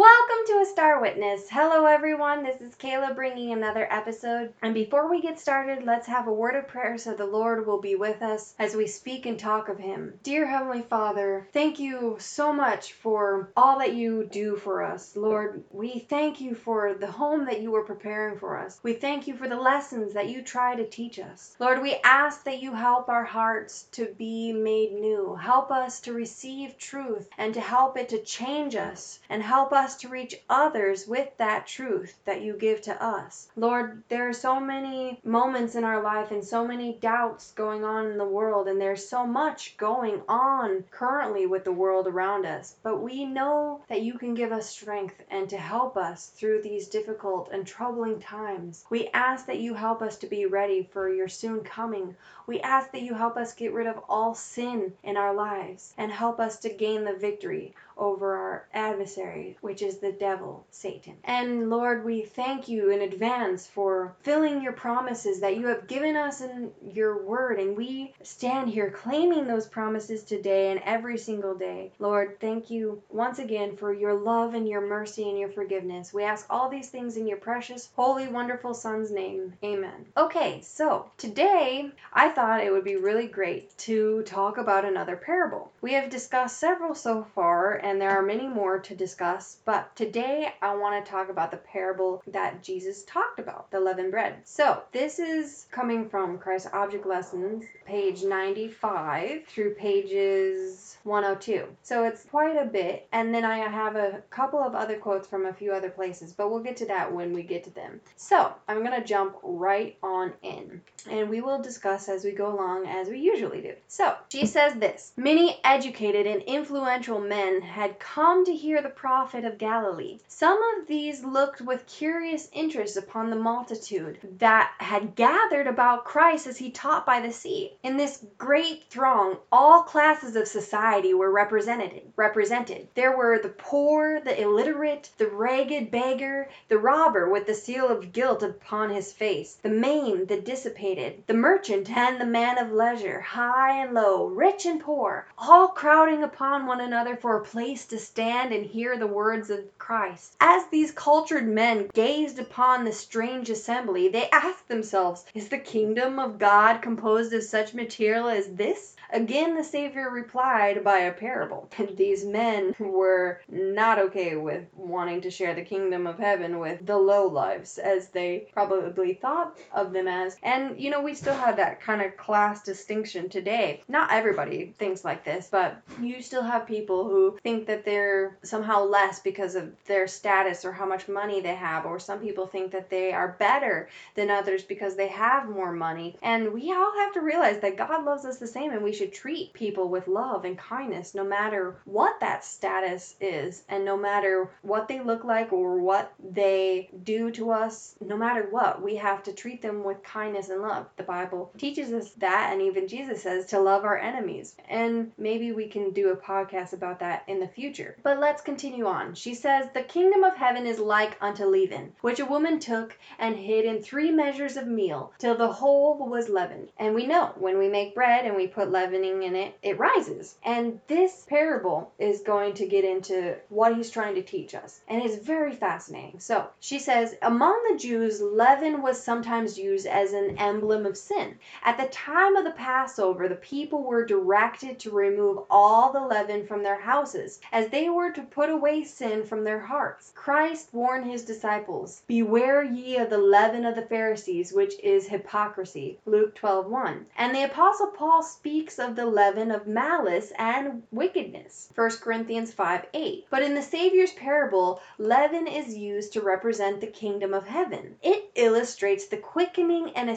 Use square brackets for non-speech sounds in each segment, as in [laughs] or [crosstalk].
Welcome to A Star Witness. Hello, everyone. This is Kayla bringing another episode. And before we get started, let's have a word of prayer so the Lord will be with us as we speak and talk of Him. Dear Heavenly Father, thank you so much for all that you do for us. Lord, we thank you for the home that you were preparing for us. We thank you for the lessons that you try to teach us. Lord, we ask that you help our hearts to be made new. Help us to receive truth and to help it to change us and help us to reach others with that truth that you give to us. Lord, there are so many moments in our life and so many doubts going on in the world, and there's so much going on currently with the world around us. But we know that you can give us strength and to help us through these difficult and troubling times. We ask that you help us to be ready for your soon coming. We ask that you help us get rid of all sin in our lives and help us to gain the victory over our adversary, which is the devil, Satan. And Lord, we thank you in advance for filling your promises that you have given us in your word. And we stand here claiming those promises today and every single day. Lord, thank you once again for your love and your mercy and your forgiveness. We ask all these things in your precious, holy, wonderful Son's name. Amen. Okay, so today I thought it would be really great to talk about another parable. We have discussed several so far, and there are many more to discuss, but today I want to talk about the parable that Jesus talked about, the leavened bread. So, this is coming from Christ Object Lessons, page 95 through pages 102. So it's quite a bit. And then I have a couple of other quotes from a few other places, but we'll get to that when we get to them. So I'm going to jump right on in and we will discuss as we go along as we usually do. So she says this Many educated and influential men had come to hear the prophet of Galilee. Some of these looked with curious interest upon the multitude that had gathered about Christ as he taught by the sea. In this great throng, all classes of society were represented. Represented. There were the poor, the illiterate, the ragged beggar, the robber with the seal of guilt upon his face, the maimed, the dissipated, the merchant and the man of leisure, high and low, rich and poor, all crowding upon one another for a place to stand and hear the words of Christ. As these cultured men gazed upon the strange assembly, they asked themselves, Is the kingdom of God composed of such material as this? Again the Savior replied by a parable. [laughs] These men were not okay with wanting to share the kingdom of heaven with the low lives, as they probably thought of them as. And you know, we still have that kind of class distinction today. Not everybody thinks like this, but you still have people who think that they're somehow less because of their status or how much money they have, or some people think that they are better than others because they have more money. And we all have to realize that God loves us the same and we should treat people with love and kindness no matter what that status is and no matter what they look like or what they do to us. No matter what, we have to treat them with kindness and love. The Bible teaches us that, and even Jesus says to love our enemies. And maybe we can do a podcast about that in the future. But let's continue on. She says, The kingdom of heaven is like unto leaven, which a woman took and hid in three measures of meal till the whole was leavened. And we know when we make bread and we put leavening in it, it rises. And this parable is going to get into what he's trying to teach us. And it's very fascinating. So she says, Among the Jews, leaven was sometimes used as an emblem of sin. At the time of the Passover, the people were directed to remove all the leaven from their houses, as they were to put away sin from their hearts. Christ warned his disciples, Beware ye of the leaven of the Pharisees, which is hypocrisy. Luke 12:1. And the apostle Paul speaks of the leaven of malice and wickedness. 1 Corinthians 5:8. But in the Savior's parable, leaven is used to represent the kingdom of heaven. It illustrates the quickening and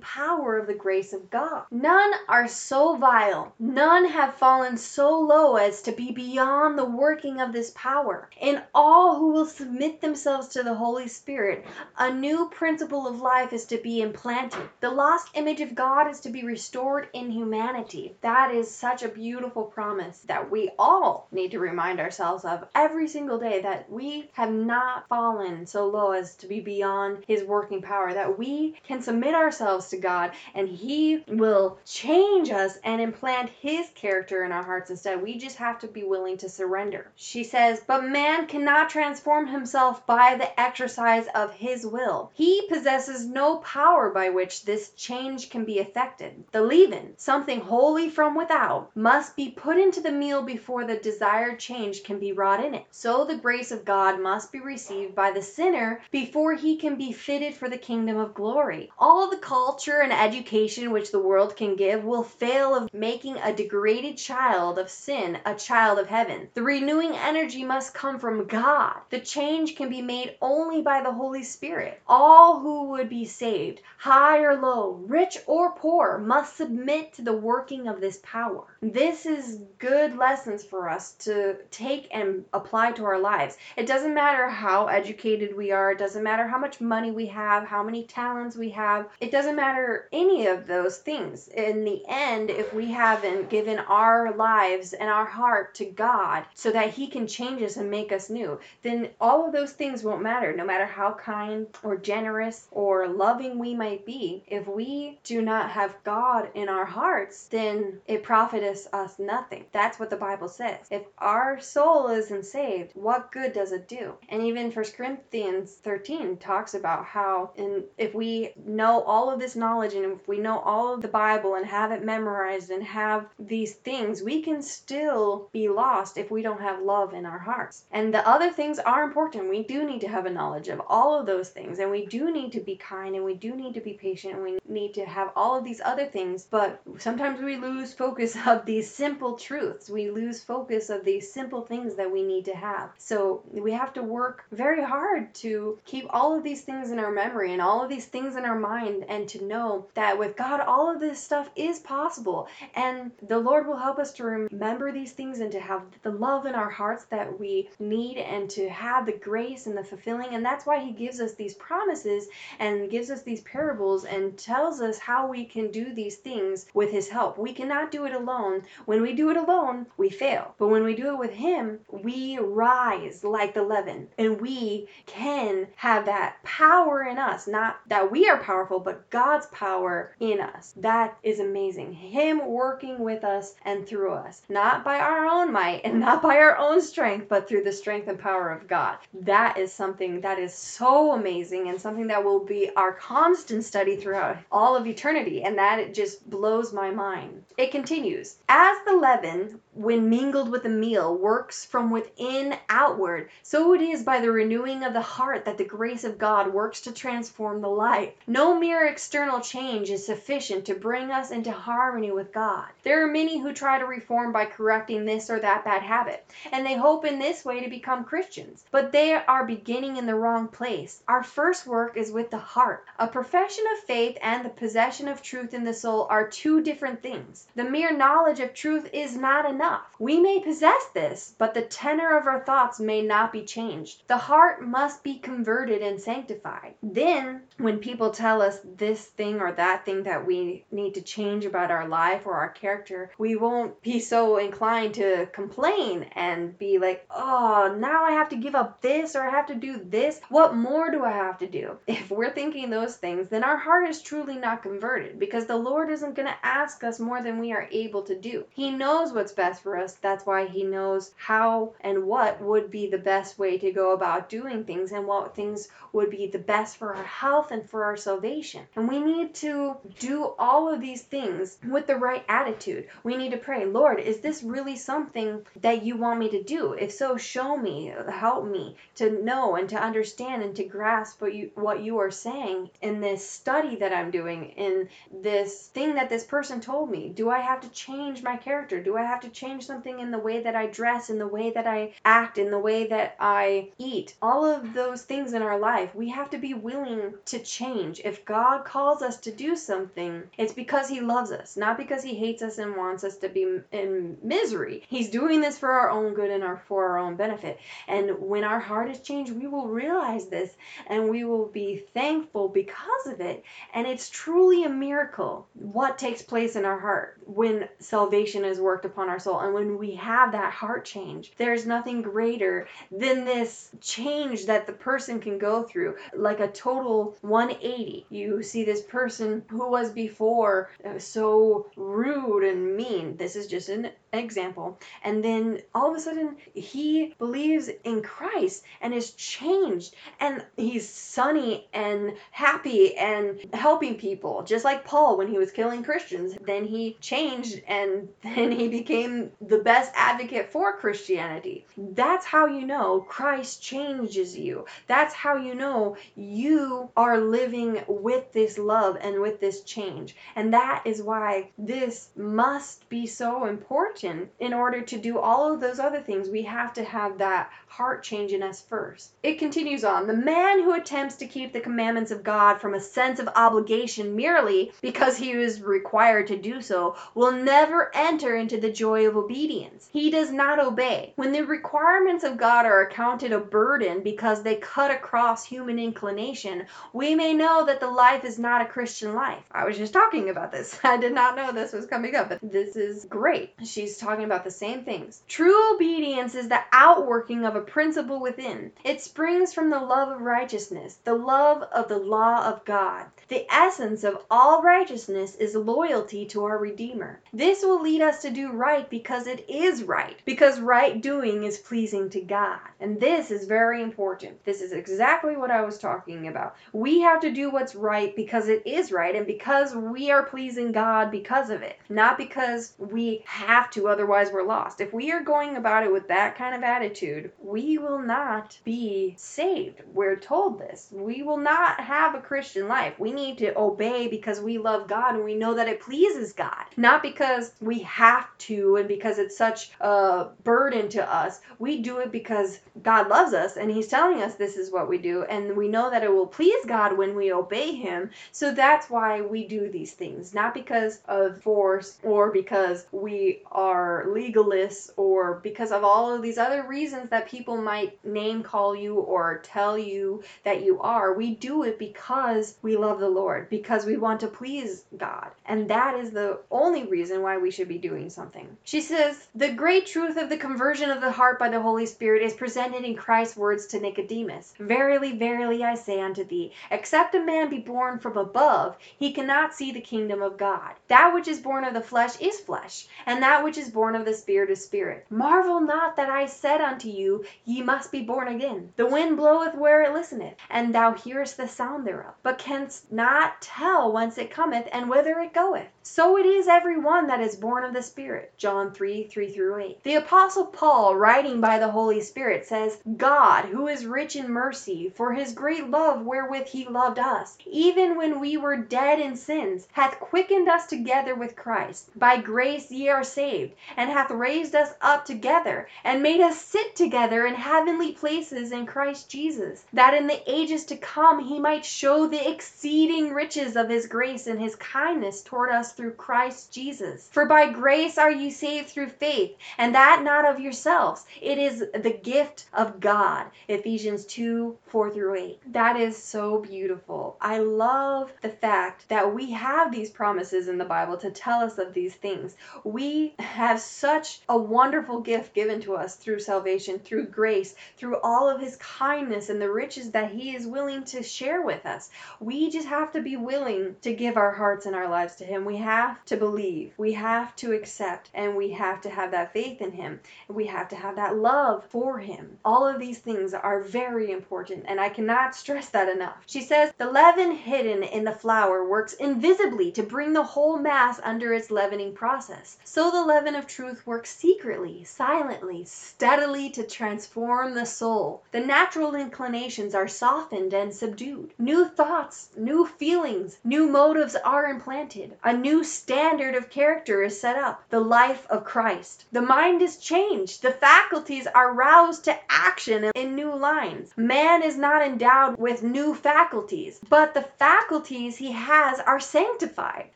power of the grace of God. None are so vile, none have fallen so low as to be beyond the working of this power. In all who will submit themselves to the Holy Spirit, a new principle of life is to be implanted. The lost image of God is to be restored in humanity. That is such a beautiful promise that we all need to remind ourselves of every single day that we have not fallen so low as to be beyond his working power, that we can submit ourselves to God and he will change us and implant his character in our hearts instead. We just have to be willing to surrender. She says, But man cannot transform himself by the exercise of his will. He possesses no power by which this change can be effected. The leaven, something wholly from without, must be put into the meal before the desired change can be wrought in it. So the grace of God must be received by the sinner before he can be fitted for the kingdom of glory. All the culture and education which the world can give will fail of making a degraded child of sin a child of heaven. The renewing energy must come from God. The change can be made only by the Holy Spirit. All who would be saved, high or low, rich or poor, must submit to the working of this power. This is good lessons for us to take and apply to our lives. It doesn't matter how educated we are, it doesn't matter how much money we have, how many talents we have. Doesn't matter any of those things. In the end, if we haven't given our lives and our heart to God so that He can change us and make us new, then all of those things won't matter, no matter how kind or generous or loving we might be. If we do not have God in our hearts, then it profiteth us nothing. That's what the Bible says. If our soul isn't saved, what good does it do? And even 1 Corinthians 13 talks about how in, if we know all of this knowledge and if we know all of the Bible and have it memorized and have these things, we can still be lost if we don't have love in our hearts. And the other things are important. We do need to have a knowledge of all of those things and we do need to be kind and we do need to be patient and we need to have all of these other things, but sometimes we lose focus [laughs] of these simple truths. We lose focus of these simple things that we need to have. So we have to work very hard to keep all of these things in our memory and all of these things in our mind and to know that with God, all of this stuff is possible. And the Lord will help us to remember these things and to have the love in our hearts that we need and to have the grace and the fulfilling. And that's why He gives us these promises and gives us these parables and tells us how we can do these things with His help. We cannot do it alone. When we do it alone, we fail. But when we do it with Him, we rise like the leaven and we can have that power in us. Not that we are powerful, but God's power in us. That is amazing. Him working with us and through us, not by our own might and [laughs] not by our own strength, but through the strength and power of God. That is something that is so amazing and something that will be our constant study throughout all of eternity. And that it just blows my mind. It continues As the leaven, when mingled with the meal, works from within outward, so it is by the renewing of the heart that the grace of God works to transform the life. No mere external change is sufficient to bring us into harmony with God. There are many who try to reform by correcting this or that bad habit, and they hope in this way to become Christians. But they are beginning in the wrong place. Our first work is with the heart. A profession of faith and the possession of truth in the soul are two different things. The mere knowledge of truth is not enough. We may possess this, but the tenor of our thoughts may not be changed. The heart must be converted and sanctified. Then, when people tell us this thing or that thing that we need to change about our life or our character, we won't be so inclined to complain and be like, oh, now I have to give up this or I have to do this. What more do I have to do? If we're thinking those things, then our heart is truly not converted because the Lord isn't going to ask us more than we are able to do. He knows what's best for us. That's why He knows how and what would be the best way to go about doing things and what things would be the best for our health and for our salvation. And we need to do all of these things with the right attitude. We need to pray, Lord, is this really something that you want me to do? If so, show me, help me to know and to understand and to grasp what you what you are saying in this study that I'm doing, in this thing that this person told me. Do I have to change my character? Do I have to change something in the way that I dress, in the way that I act, in the way that I eat? All of those things in our life, we have to be willing to change. If God calls us to do something, it's because He loves us, not because He hates us and wants us to be in misery. He's doing this for our own good and our for our own benefit. And when our heart is changed, we will realize this and we will be thankful because of it. And it's truly a miracle what takes place in our heart when salvation is worked upon our soul and when we have that heart change. There's nothing greater than this change that the person can go through, like a total 180. You see this person who was before so rude and mean. This is just an example. and then all of a sudden he believes in Christ and is changed. And he's sunny and happy and helping people just like Paul when he was killing Christians. Then he changed and [laughs] then he became the best advocate for Christianity. That's how you know Christ changes you. That's how you know you are living with this love and with this change. And that is why this must be so important in order to do all of those other things we have to have that heart change in us first. It continues on. The man who attempts to keep the commandments of God from a sense of obligation merely because he is required to do so will never enter into the joy of obedience. He does not obey. When the requirements of God are accounted a burden because they cut across human inclination, we may know that the life is not a Christian life. I was just talking about this. [laughs] I did not know this was coming up, but this is great. She's talking about the same things. True obedience is the outworking of a principle within. It springs from the love of righteousness, the love of the law of God. The essence of all righteousness is loyalty to our Redeemer. This will lead us to do right because it is right, because right doing is pleasing to God. And this is very important. This is exactly what I was talking about. We have to do what's right because it is right and because we are pleasing God because of it, not because we have to, otherwise, we're lost. If we are going about it with that kind of attitude, we will not be saved. We're told this. We will not have a Christian life. We need to obey because we love God and we know that it pleases God, not because we have to and because it's such a burden to us. We do it because God loves us and He's telling us this is what we do, and we know that it will please God when we obey Him. So that's why we do these things, not because of force or because we are legalists or because of all of these other reasons that people might name call you or tell you that you are. We do it because we love the Lord, because we want to please God. And that is the only reason why we should be doing something. She says, The great truth of the conversion of the heart by the Holy Spirit is presented in Christ's words to Nicodemus Verily, verily, I say unto thee, except a man be born from above, he cannot see the kingdom of God. That which is born of the flesh is flesh, and that which is born of the Spirit is spirit. Marvel not that I said unto you, Ye must be born again. The wind bloweth where it listeneth, and thou hearest the sound thereof, but canst not tell whence it cometh and whither it goeth. So it is every one that is born of the Spirit. John 3 3 through 8. The Apostle Paul, writing by the Holy Spirit, says, God, who is rich in mercy, for his great love wherewith he loved us, even when we were dead in sins, hath quickened us together with Christ. By grace ye are saved, and hath raised us up together, and made us sit together in heavenly places in Christ Jesus, that in the ages to come he might show the exceeding riches of his grace and his kindness toward us through Christ Jesus. For by grace are you saved through faith, and that not of yourselves. It is the gift of God. Ephesians 2 4 through 8. That is so beautiful. I love the fact that we have these promises in the Bible to tell us of these things. We have such a wonderful gift given to us through salvation, through grace, through all of his kindness and the riches that he is willing to share with us. We just have to be willing to give our hearts and our lives to him. We have to believe. We have to accept and we have to have that faith in him. We have to have that love for him. All of these things are very important and I cannot stress that enough. She says, "The leaven hidden in the flour works invisibly to bring the whole mass under its leavening process. So the leaven of truth works secretly, silently, steadily to transform the soul. The natural inclinations are softened and subdued. New thoughts, new feelings, new motives are implanted. A new standard of character is set up the life of Christ. The mind is changed. The faculties are roused to action in new lines. Man is not endowed with new faculties, but the faculties he has are sanctified.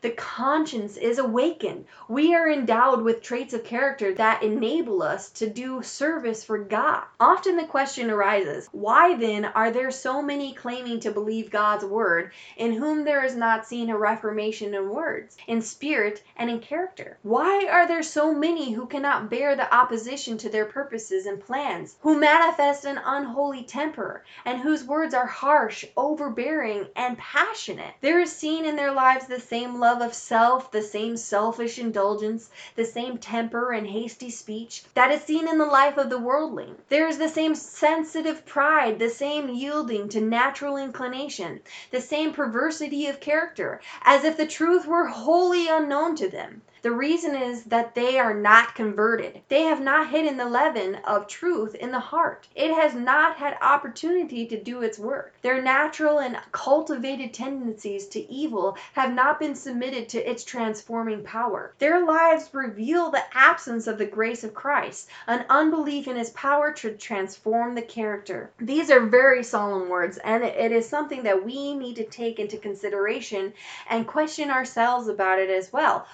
The conscience is awakened. We are endowed with traits of character that enable us to do service for God. Often the question arises why then are there so many claiming to believe God's word in whom there is not seen a reformation in words, in spirit, and in character? Why are there so many who cannot bear the opposition to their purposes and plans, who manifest an unholy temper, and whose words are harsh, overbearing, and passionate? There is seen in their lives the same love of self, the same selfish indulgence, the same temper and hasty speech that is seen in the life of the worldling. There is the same sensitive pride, the same yielding to natural inclination, the same perversity of character, as if the truth were wholly unknown to them. The reason is that they are not converted. They have not hidden the leaven of truth in the heart. It has not had opportunity to do its work. Their natural and cultivated tendencies to evil have not been submitted to its transforming power. Their lives reveal the absence of the grace of Christ, an unbelief in his power to transform the character. These are very solemn words, and it is something that we need to take into consideration and question ourselves about it as well.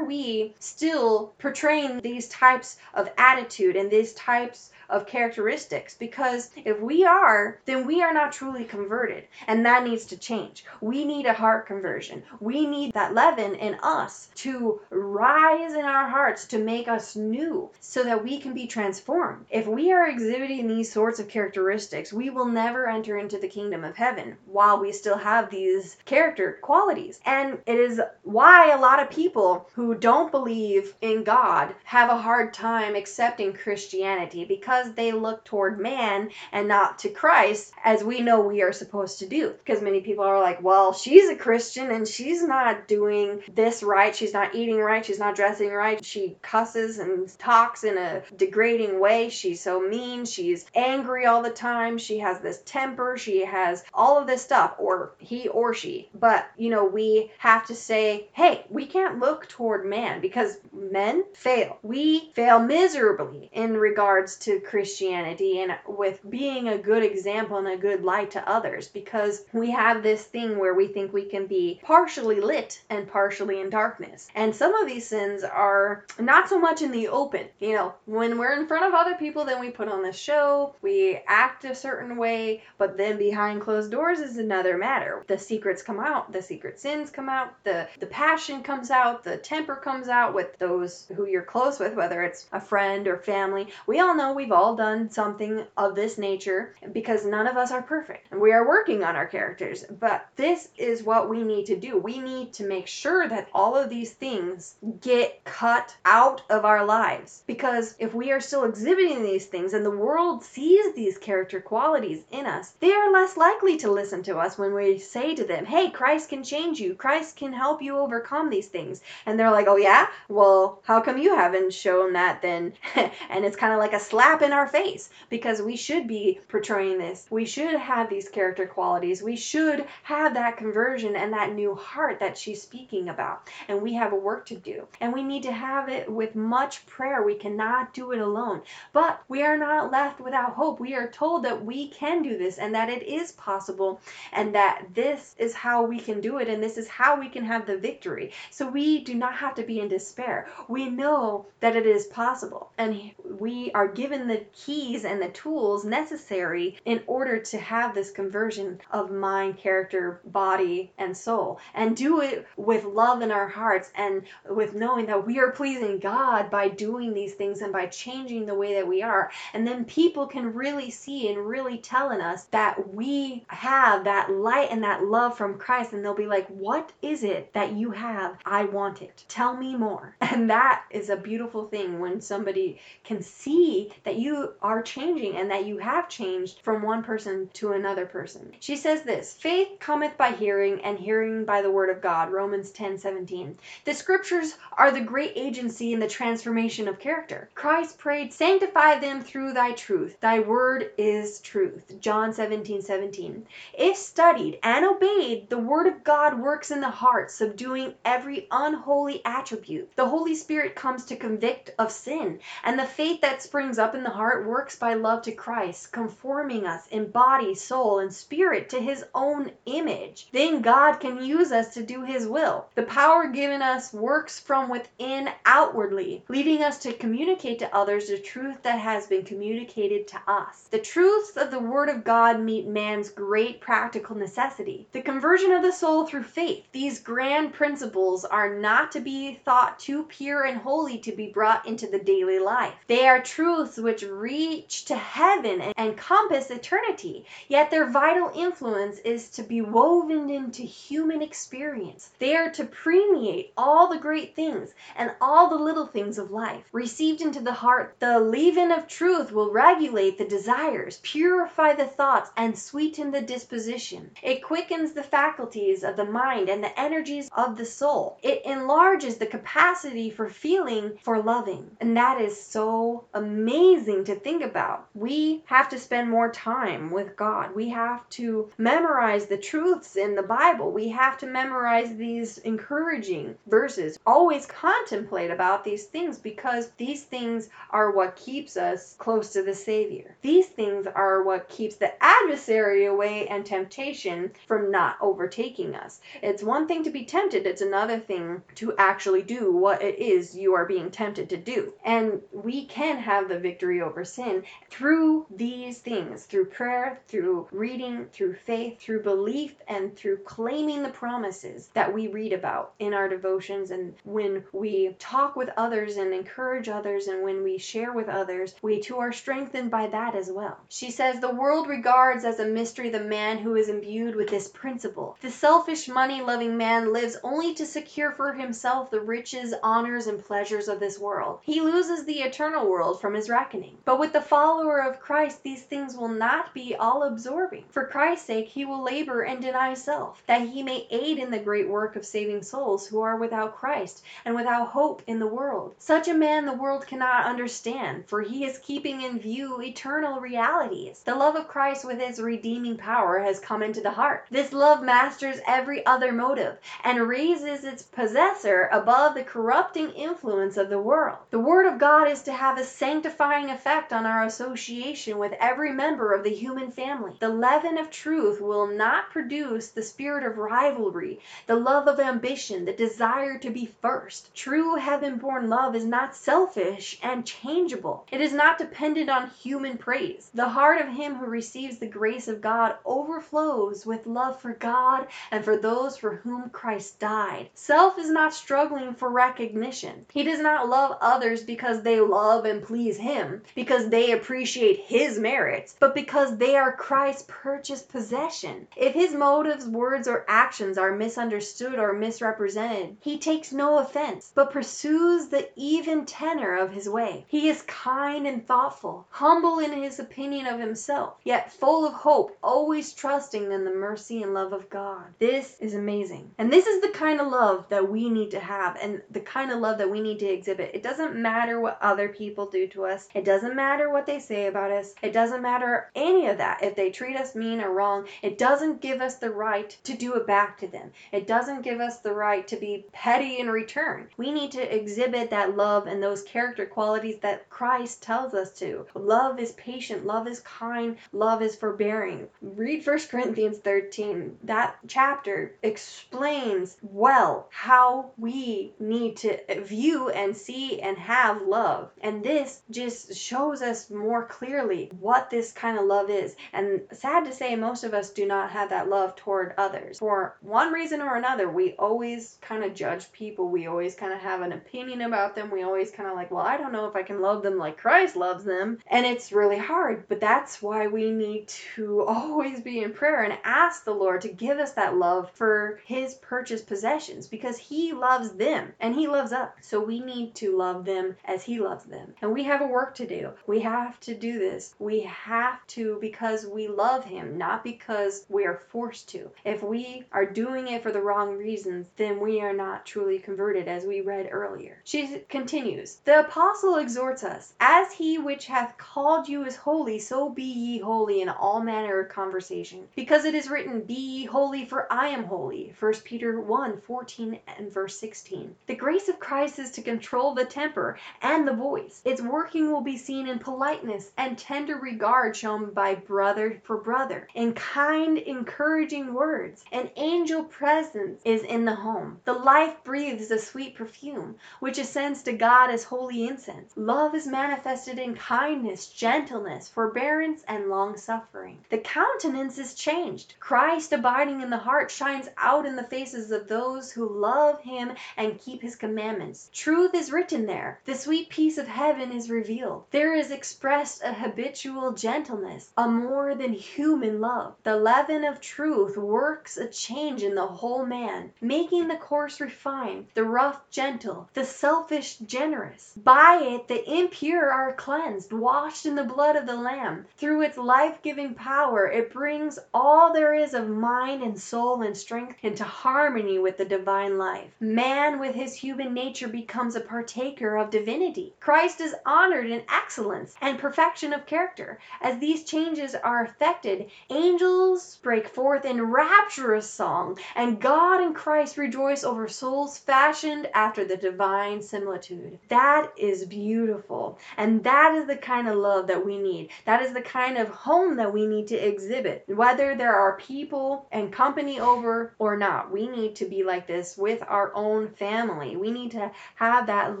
Are we still portraying these types of attitude and these types of characteristics because if we are, then we are not truly converted, and that needs to change. We need a heart conversion. We need that leaven in us to rise in our hearts to make us new so that we can be transformed. If we are exhibiting these sorts of characteristics, we will never enter into the kingdom of heaven while we still have these character qualities. And it is why a lot of people who don't believe in God have a hard time accepting Christianity because because they look toward man and not to Christ, as we know we are supposed to do. Because many people are like, well, she's a Christian and she's not doing this right. She's not eating right. She's not dressing right. She cusses and talks in a degrading way. She's so mean. She's angry all the time. She has this temper. She has all of this stuff, or he or she. But, you know, we have to say, hey, we can't look toward man because men fail. We fail miserably in regards to Christianity and with being a good example and a good light to others because we have this thing where we think we can be partially lit and partially in darkness. And some of these sins are not so much in the open. You know, when we're in front of other people, then we put on the show, we act a certain way, but then behind closed doors is another matter. The secrets come out, the secret sins come out, the, the passion comes out, the temper comes out with those who you're close with, whether it's a friend or family. We all know we've all all done something of this nature because none of us are perfect and we are working on our characters. But this is what we need to do. We need to make sure that all of these things get cut out of our lives because if we are still exhibiting these things and the world sees these character qualities in us, they are less likely to listen to us when we say to them, Hey, Christ can change you, Christ can help you overcome these things. And they're like, Oh, yeah? Well, how come you haven't shown that then? [laughs] and it's kind of like a slap in in our face because we should be portraying this. We should have these character qualities. We should have that conversion and that new heart that she's speaking about. And we have a work to do. And we need to have it with much prayer. We cannot do it alone. But we are not left without hope. We are told that we can do this and that it is possible and that this is how we can do it and this is how we can have the victory. So we do not have to be in despair. We know that it is possible and we are given the keys and the tools necessary in order to have this conversion of mind, character, body, and soul. And do it with love in our hearts and with knowing that we are pleasing God by doing these things and by changing the way that we are. And then people can really see and really tell in us that we have that light and that love from Christ. And they'll be like, What is it that you have? I want it. Tell me more. [laughs] And that is a beautiful thing when somebody can see that you are changing and that you have changed from one person to another person. She says this faith cometh by hearing, and hearing by the word of God. Romans 10 17. The scriptures are the great agency in the transformation of character. Christ prayed, Sanctify them through thy truth. Thy word is truth. John 17 17. If studied and obeyed, the word of God works in the heart, subduing every unholy attribute. The Holy Spirit comes to convict of sin, and the faith that springs up in the heart works by love to Christ, conforming us in body, soul, and spirit to his own image. Then God can use us to do his will. The power given us works from within outwardly, leading us to communicate to others the truth that has been communicated to us. The truths of the Word of God meet man's great practical necessity. The conversion of the soul through faith. These grand principles are not to be thought too pure and holy to be brought into the daily life. They are truths which which reach to heaven and encompass eternity, yet their vital influence is to be woven into human experience. They are to permeate all the great things and all the little things of life. Received into the heart, the leaven of truth will regulate the desires, purify the thoughts, and sweeten the disposition. It quickens the faculties of the mind and the energies of the soul. It enlarges the capacity for feeling, for loving. And that is so amazing to think about. We have to spend more time with God. We have to memorize the truths in the Bible. We have to memorize these encouraging verses. Always contemplate about these things because these things are what keeps us close to the Savior. These things are what keeps the adversary away and temptation from not overtaking us. It's one thing to be tempted, it's another thing to actually do what it is you are being tempted to do. And we can have the victory over sin through these things through prayer, through reading, through faith, through belief, and through claiming the promises that we read about in our devotions. And when we talk with others and encourage others, and when we share with others, we too are strengthened by that as well. She says, The world regards as a mystery the man who is imbued with this principle. The selfish, money loving man lives only to secure for himself the riches, honors, and pleasures of this world. He loses the eternal world from his reckoning. But with the follower of Christ, these things will not be all absorbing. For Christ's sake, he will labor and deny self, that he may aid in the great work of saving souls who are without Christ and without hope in the world. Such a man the world cannot understand, for he is keeping in view eternal realities. The love of Christ with its redeeming power has come into the heart. This love masters every other motive and raises its possessor above the corrupting influence of the world. The word of God is to have a sanctifying effect on our association with every member of the human family. The leaven of truth will not produce the spirit of rivalry, the love of ambition, the desire to be first. True heaven born love is not selfish and changeable. It is not dependent on human praise. The heart of him who receives the grace of God overflows with love for God and for those for whom Christ died. Self is not struggling for recognition. He does not love others because they love and please him, because they appreciate his merits, but because they are Christ's purchased possession. If his motives, words, or actions are misunderstood or misrepresented, he takes no offense, but pursues the even tenor of his way. He is kind and thoughtful, humble in his opinion of himself, yet full of hope, always trusting in the mercy and love of God. This is amazing. And this is the kind of love that we need to have and the kind of love that we need to exhibit. It doesn't matter what other people do to us. It doesn't matter what they say about us. It doesn't matter any of that. If they treat us mean or wrong, it doesn't give us the right to do it back to them. It doesn't give us the right to be petty in return. We need to exhibit that love and those character qualities that Christ tells us to. Love is patient, love is kind, love is forbearing. Read 1 Corinthians 13. That chapter explains well how we need to view and see and have love. And this just shows us more clearly what this kind of love is. And sad to say, most of us do not have that love toward others. For one reason or another, we always kind of judge people. We always kind of have an opinion about them. We always kind of like, well, I don't know if I can love them like Christ loves them. And it's really hard. But that's why we need to [laughs] always be in prayer and ask the Lord to give us that love for his purchased possessions because he loves them and he loves us. So we need to love them as he loves them. And we have a work to do. We have to do this. We have to because we love him, not because we are forced to. If we are doing it for the wrong reasons, then we are not truly converted, as we read earlier. She continues The apostle exhorts us, As he which hath called you is holy, so be ye holy in all manner of conversation. Because it is written, Be ye holy, for I am holy. 1 Peter 1 14 and verse 16. The grace of Christ is to control the temper and the voice. Its working will be seen in politeness and tender regard shown by brother for brother, in kind, encouraging words. An angel presence is in the home. The life breathes a sweet perfume, which ascends to God as holy incense. Love is manifested in kindness, gentleness, forbearance, and long suffering. The countenance is changed. Christ abiding in the heart shines out in the faces of those who love him and keep his commandments. Truth is written there. The sweet peace of heaven is revealed. There is expressed a habitual gentleness, a more than human love. The leaven of truth works a change in the whole man, making the coarse refined, the rough gentle, the selfish generous. By it the impure are cleansed, washed in the blood of the Lamb. Through its life giving power it brings all there is of mind and soul and strength into harmony with the divine life. Man with his human nature becomes a partaker of divinity. Christ is honored in excellence and perfection of character. As these changes are effected, angels break forth in rapturous song, and God and Christ rejoice over souls fashioned after the divine similitude. That is beautiful. And that is the kind of love that we need. That is the kind of home that we need to exhibit. Whether there are people and company over or not, we need to be like this with our own family. We need to have that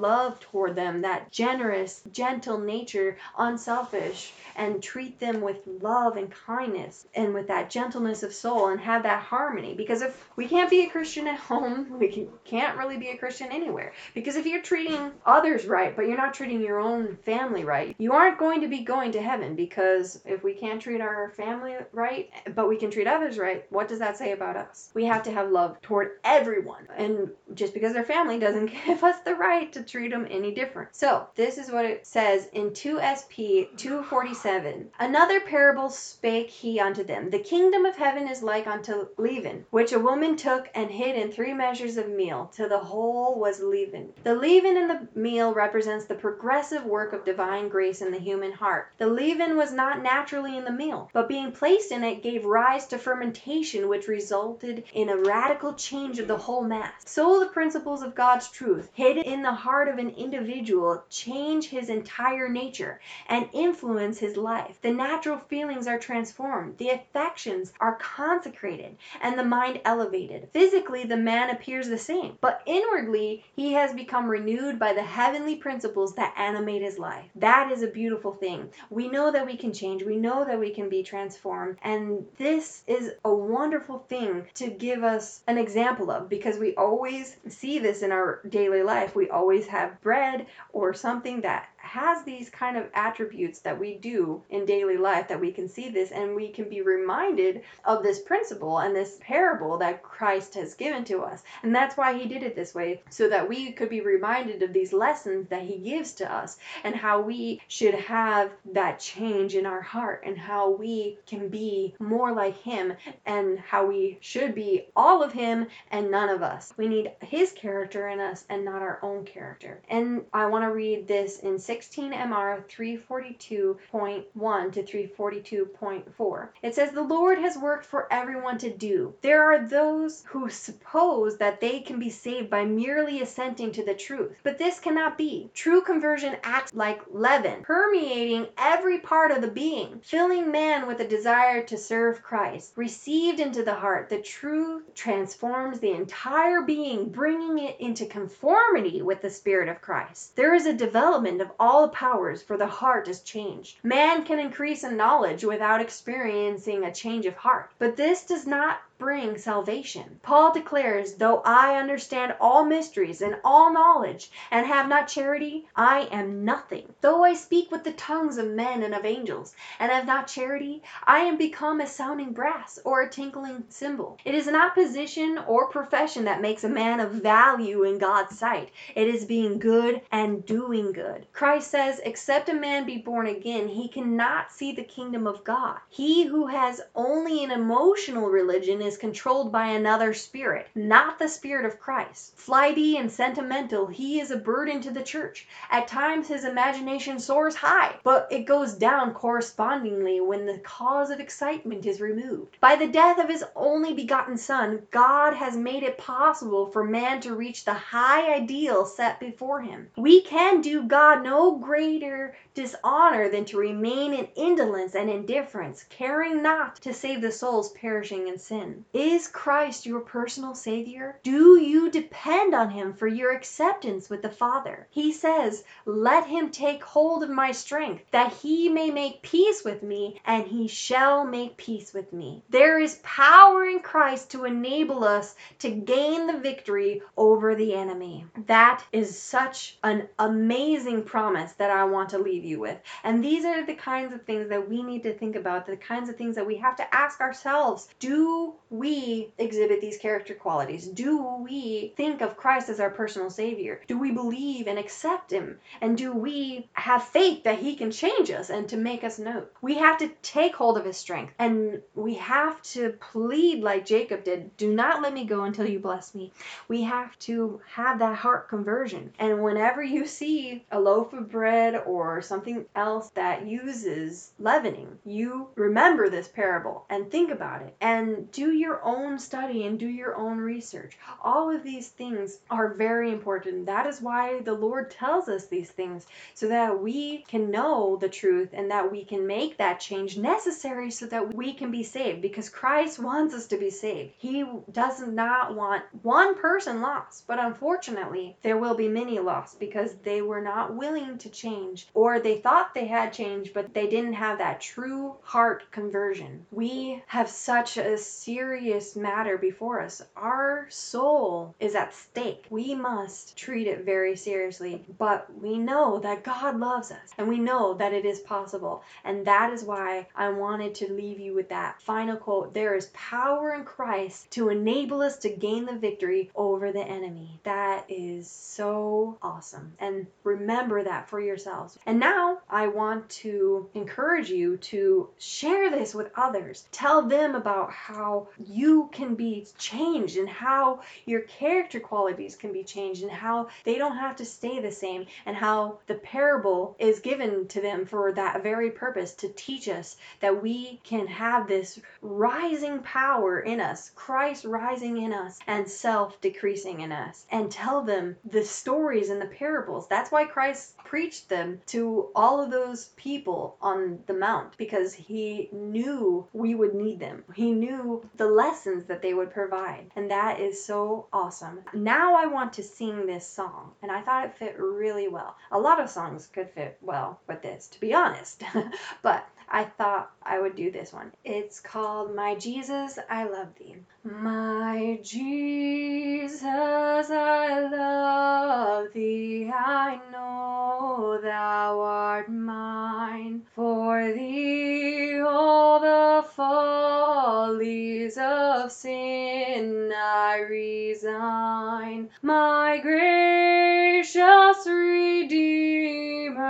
love toward them, that generous, gentle nature, unselfish, and treat them with love and kindness and with that gentleness of soul and have that harmony. Because if we can't be a Christian at home, [laughs] we can, can't really be a Christian anywhere. Because if you're treating others right, but you're not treating your own family right, you aren't going to be going to heaven. Because if we can't treat our family right, but we can treat others right, what does that say about us? We have to have love toward everyone. And just because they're family doesn't [laughs] give us the right to treat them any different. So, this is what it says in 2SP 247. Another parable spake he unto them The kingdom of heaven is like unto leaven, which a woman took and hid in three measures of meal, till the whole was leavened. The leaven in the meal represents the progressive work of divine grace in the human heart. The leaven was not naturally in the meal, but being placed in it gave rise to fermentation, which resulted in a radical change of the whole mass. So the principles of God's truth, hidden in the heart of an individual, change his entire nature and influence his life. The natural feelings are transformed, the affections are consecrated, and the mind elevated. Physically, the man appears the same, but inwardly he has become renewed by the heavenly principles that animate his life. That is a beautiful thing. We know that we can change, we know that we can be transformed, and this is a wonderful thing to give us an example of because we always see this in our daily life. We always have bread or something that has these kind of attributes that we do in daily life that we can see this and we can be reminded of this principle and this parable that Christ has given to us. And that's why he did it this way so that we could be reminded of these lessons that he gives to us and how we should have that change in our heart and how we can be more like him and how we should be all of him and none of us. We need his character in us and not our own character. And I want to read this in 16 MR 342.1 to 342.4. It says, The Lord has worked for everyone to do. There are those who suppose that they can be saved by merely assenting to the truth, but this cannot be. True conversion acts like leaven, permeating every part of the being, filling man with a desire to serve Christ. Received into the heart, the truth transforms the entire being, bringing it into conformity with the Spirit of Christ. There is a development of all the powers, for the heart is changed. Man can increase in knowledge without experiencing a change of heart, but this does not bring salvation. Paul declares, Though I understand all mysteries and all knowledge, and have not charity, I am nothing. Though I speak with the tongues of men and of angels, and have not charity, I am become a sounding brass or a tinkling cymbal. It is not position or profession that makes a man of value in God's sight. It is being good and doing good. Christ says, Except a man be born again, he cannot see the kingdom of God. He who has only an emotional religion is controlled by another spirit, not the spirit of Christ. Flighty and sentimental, he is a burden to the church. At times his imagination soars high, but it goes down correspondingly when the cause of excitement is removed. By the death of his only begotten Son, God has made it possible for man to reach the high ideal set before him. We can do God no greater dishonor than to remain in indolence and indifference, caring not to save the souls perishing in sin. Is Christ your personal Savior? Do you depend on Him for your acceptance with the Father? He says, Let him take hold of my strength, that he may make peace with me, and he shall make peace with me. There is power in Christ to enable us to gain the victory over the enemy. That is such an amazing promise promise that I want to leave you with. And these are the kinds of things that we need to think about, the kinds of things that we have to ask ourselves. Do we exhibit these character qualities? Do we think of Christ as our personal Savior? Do we believe and accept Him? And do we have faith that He can change us and to make us know? We have to take hold of His strength and we have to plead like Jacob did do not let me go until you bless me. We have to have that heart conversion. And whenever you see a loaf of bread or something else that uses leavening, you remember this parable and think about it and do your own study and do your own research. All of these things are very important. That is why the Lord tells us these things so that we can know the truth and that we can make that change necessary so that we can be saved because Christ wants us to be saved. He does not want one person lost, but unfortunately, there will be many lost because they were not willing to change or they thought they had changed, but they didn't have that true heart conversion. We have such a serious matter before us. Our soul is at stake. We must treat it very seriously, but we know that God loves us and we know that it is possible. And that is why I wanted to leave you with that final quote There is power in Christ to enable us to gain the victory over the enemy. That is so awesome. And remember that for yourselves. And now I want to encourage you to share this with others. Tell them about how you can be changed and how your character qualities can be changed and how they don't have to stay the same and how the parable is given to them for that very purpose to teach us that we can have this rising power in us, Christ rising in us and self decreasing in us and tell them the stories and the parables. That's why Christ preached them to all of those people on the mount because he knew we would need them. He knew the lessons that they would provide. And that is so awesome. Now I want to sing this song and I thought it fit really well. A lot of songs could fit well with this, to be honest. [laughs] but I thought I would do this one. It's called My Jesus, I Love Thee. My Jesus, I love thee. I know thou art mine. For thee all the follies of sin I resign. My gracious Redeemer,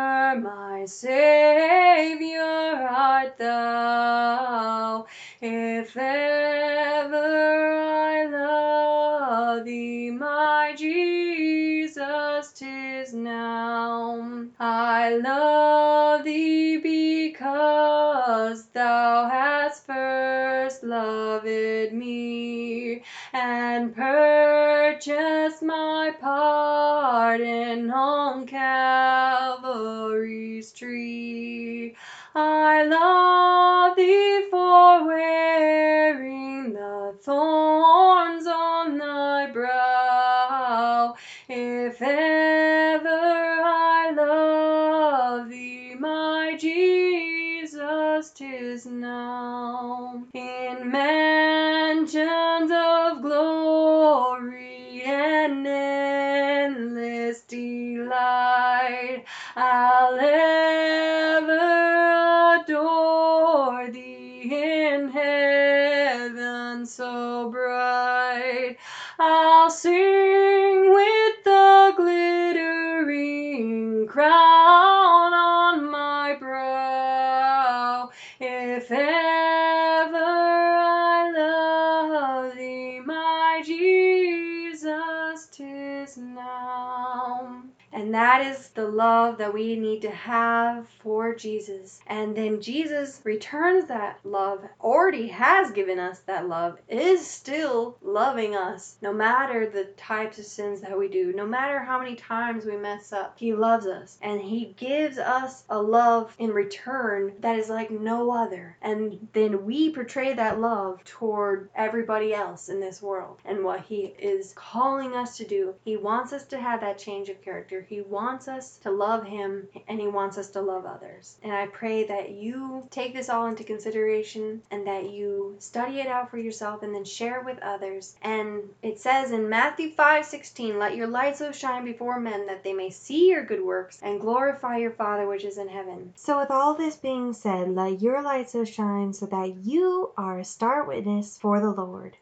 my Savior art thou. If ever I love thee, my Jesus, 'tis now. I love thee because thou hast first loved me and purchased my pardon on Calvary's tree. I love that is the love that we need to have for Jesus. And then Jesus returns that love, already has given us that love, is still loving us no matter the types of sins that we do, no matter how many times we mess up. He loves us and He gives us a love in return that is like no other. And then we portray that love toward everybody else in this world and what He is calling us to do. He wants us to have that change of character. He wants us to love Him and He wants us to love others. And I pray that you take this all into consideration and that you study it out for yourself and then share it with others. And it says in Matthew 5 16, Let your light so shine before men that they may see your good works and glorify your Father which is in heaven. So, with all this being said, let your light so shine so that you are a star witness for the Lord.